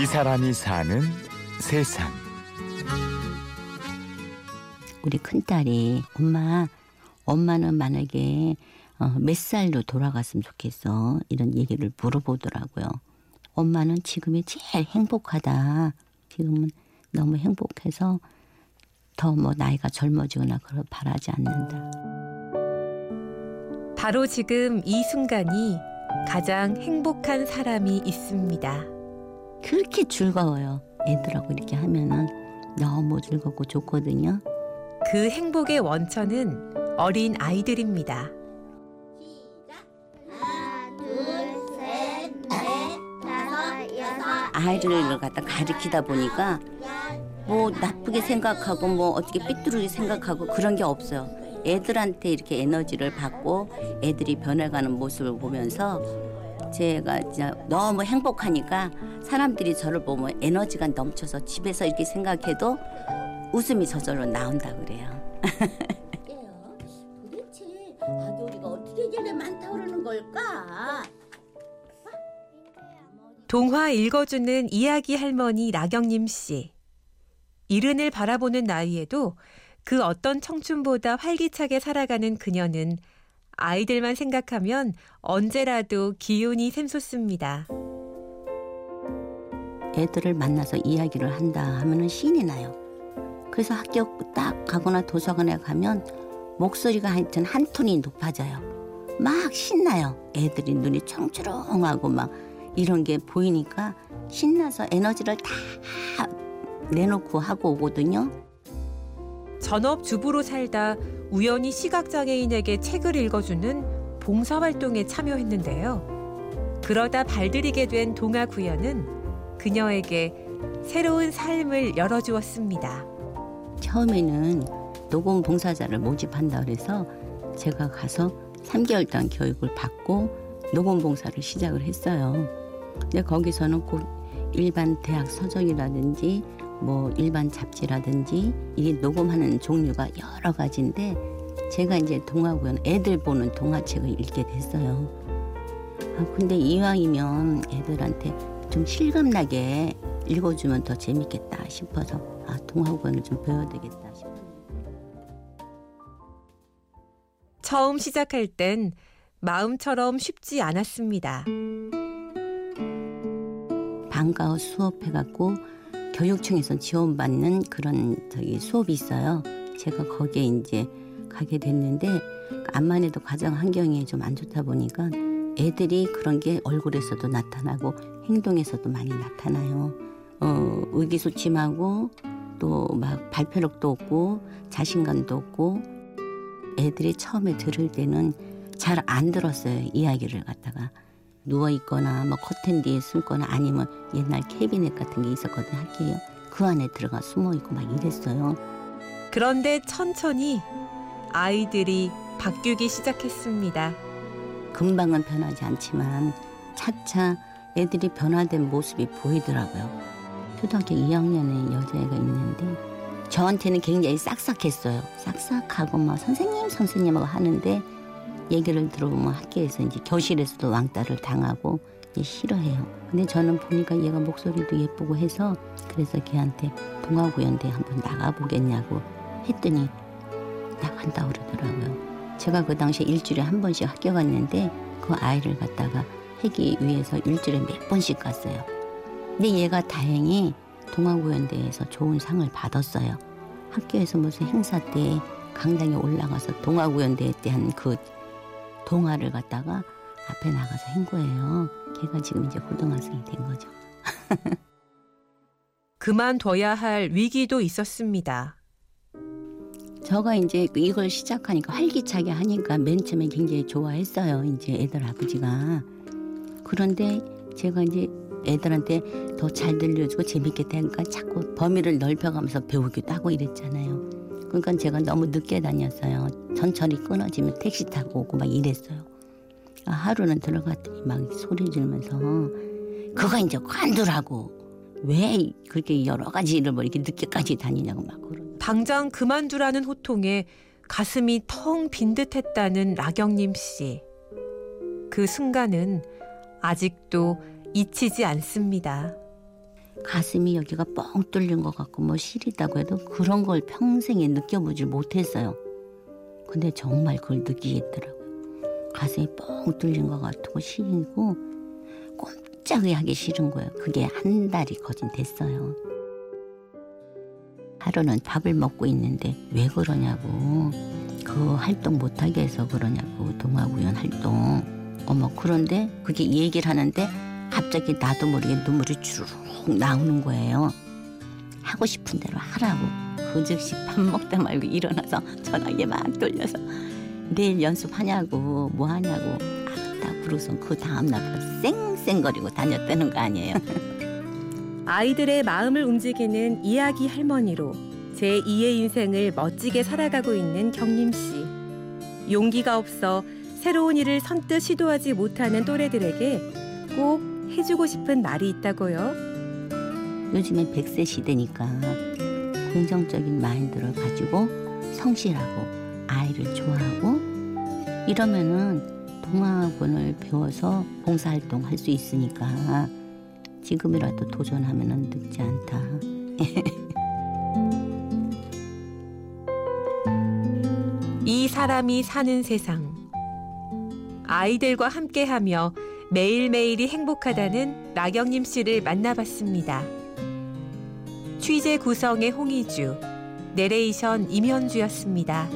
이 사람이 사는 세상. 우리 큰딸이 엄마, 엄마는 만약에 어, 몇 살로 돌아갔으면 좋겠어. 이런 얘기를 물어보더라고요. 엄마는 지금이 제일 행복하다. 지금은 너무 행복해서 더 뭐 나이가 젊어지거나 그걸 바라지 않는다. 바로 지금 이 순간이 가장 행복한 사람이 있습니다. 그렇게 즐거워요. 애들하고 이렇게 하면은 너무 즐겁고 좋거든요. 그 행복의 원천은 어린 아이들입니다. 아이를 갖다 가리키다 보니까 뭐 나쁘게 생각하고 뭐 어떻게 삐뚤게 생각하고 그런 게 없어요. 애들한테 이렇게 에너지를 받고 애들이 변해가는 모습을 보면서 제가 진짜 너무 행복하니까 사람들이 저를 보면 에너지가 넘쳐서 집에서 이렇게 생각해도 웃음이 저절로 나온다 그래요. 도대체 박요리가 어떻게 저래 많다 그러는 걸까? 동화 읽어주는 이야기 할머니 나경림 씨. 이른을 바라보는 나이에도 그 어떤 청춘보다 활기차게 살아가는 그녀는 아이들만 생각하면 언제라도 기운이 샘솟습니다. 애들을 만나서 이야기를 한다 하면은 신이 나요. 그래서 학교 딱 가거나 도서관에 가면 목소리가 하여튼 한 톤이 높아져요. 막 신나요. 애들이 눈이 청초롱하고 막 이런 게 보이니까 신나서 에너지를 다 내놓고 하고 오거든요. 전업 주부로 살다 우연히 시각장애인에게 책을 읽어주는 봉사활동에 참여했는데요. 그러다 발들이게 된 동화 구연은 그녀에게 새로운 삶을 열어주었습니다. 처음에는 녹음 봉사자를 모집한다 그래서 제가 가서 3개월 동안 교육을 받고 녹음 봉사를 시작을 했어요. 근데 거기서는 꼭 일반 대학 서적이라든지 뭐 일반 잡지라든지 이게 녹음하는 종류가 여러 가지인데 제가 이제 동화구연 애들 보는 동화책을 읽게 됐어요. 아, 근데 이왕이면 애들한테 좀 실감나게 읽어주면 더 재밌겠다 싶어서 아, 동화구연을 좀 배워야 되겠다 싶어요. 처음 시작할 땐 마음처럼 쉽지 않았습니다. 방과후 수업해갖고 교육청에서 지원받는 그런 저기 수업이 있어요. 제가 거기에 이제 가게 됐는데 암만 해도 가정 환경이 좀 안 좋다 보니까 애들이 그런 게 얼굴에서도 나타나고 행동에서도 많이 나타나요. 어, 의기소침하고 또 막 발표력도 없고 자신감도 없고 애들이 처음에 들을 때는 잘 안 들었어요. 이야기를 갖다가. 누워 있거나 뭐 커튼 뒤에 숨거나 아니면 옛날 캐비넷 같은 게 있었거든 학교에 그 안에 들어가 숨어 있고 막 이랬어요. 그런데 천천히 아이들이 바뀌기 시작했습니다. 금방은 변하지 않지만 차차 애들이 변화된 모습이 보이더라고요. 초등학교 2학년에 여자애가 있는데 저한테는 굉장히 싹싹했어요. 싹싹하고 막 선생님 선생님하고 하는데 얘기를 들어보면 학교에서 이제 교실에서도 왕따를 당하고 싫어해요. 근데 저는 보니까 얘가 목소리도 예쁘고 해서 그래서 걔한테 동아구연대 한번 나가보겠냐고 했더니 나간다 그러더라고요. 제가 그 당시에 일주일에 한 번씩 학교 갔는데 그 아이를 갖다가 하기 위해서 일주일에 몇 번씩 갔어요. 근데 얘가 다행히 동아구연대에서 좋은 상을 받았어요. 학교에서 무슨 행사 때 강당에 올라가서 동아구연대 때한그 동화를 갖다가 앞에 나가서 한 거예요. 걔가 지금 이제 고등학생이 된 거죠. 그만둬야 할 위기도 있었습니다. 저가 이제 이걸 시작하니까 활기차게 하니까 맨 처음에 굉장히 좋아했어요. 이제 애들 아버지가. 그런데 제가 이제 애들한테 더 잘 들려주고 재밌게 되니까 자꾸 범위를 넓혀가면서 배우기도 하고 이랬잖아요. 그러니까 제가 너무 늦게 다녔어요. 전철이 끊어지면 택시 타고 오고 막 이랬어요. 아, 하루는 들어갔더니 막 소리 지르면서 그거 이제 관두라고 왜 그렇게 여러 가지 일을 뭐 이렇게 늦게까지 다니냐고 막 그러고 당장 그만두라는 호통에 가슴이 텅 빈 듯했다는 나경림 씨. 그 순간은 아직도 잊히지 않습니다. 가슴이 여기가 뻥 뚫린 것 같고 뭐 시리다고 해도 그런 걸 평생에 느껴보질 못했어요. 근데 정말 그걸 느끼겠더라고요. 가슴이 뻥 뚫린 것 같고 시리고 꼼짝이 하기 싫은 거예요. 그게 한 달이 거진 됐어요. 하루는 밥을 먹고 있는데 왜 그러냐고 그 활동 못하게 해서 그러냐고 동아구연 활동 어머 그런데 그게 얘기를 하는데 갑자기 나도 모르게 눈물이 주르륵 나오는 거예요. 하고 싶은 대로 하라고. 그 즉시 밥 먹다 말고 일어나서 전화기 막 돌려서 내일 연습하냐고 뭐 하냐고. 알았다 그러고서 그 다음날부터 쌩쌩거리고 다녔다는 거 아니에요? 아이들의 마음을 움직이는 이야기 할머니로 제2의 인생을 멋지게 살아가고 있는 경림 씨. 용기가 없어 새로운 일을 선뜻 시도하지 못하는 또래들에게 꼭 해주고 싶은 말이 있다고요. 요즘엔 100세 시대니까 긍정적인 마인드를 가지고 성실하고 아이를 좋아하고 이러면은 동화학원을 배워서 봉사활동 할 수 있으니까 지금이라도 도전하면은 늦지 않다. 이 사람이 사는 세상. 아이들과 함께하며 매일매일이 행복하다는 나경림 씨를 만나봤습니다. 취재 구성의 홍희주, 내레이션 임현주였습니다.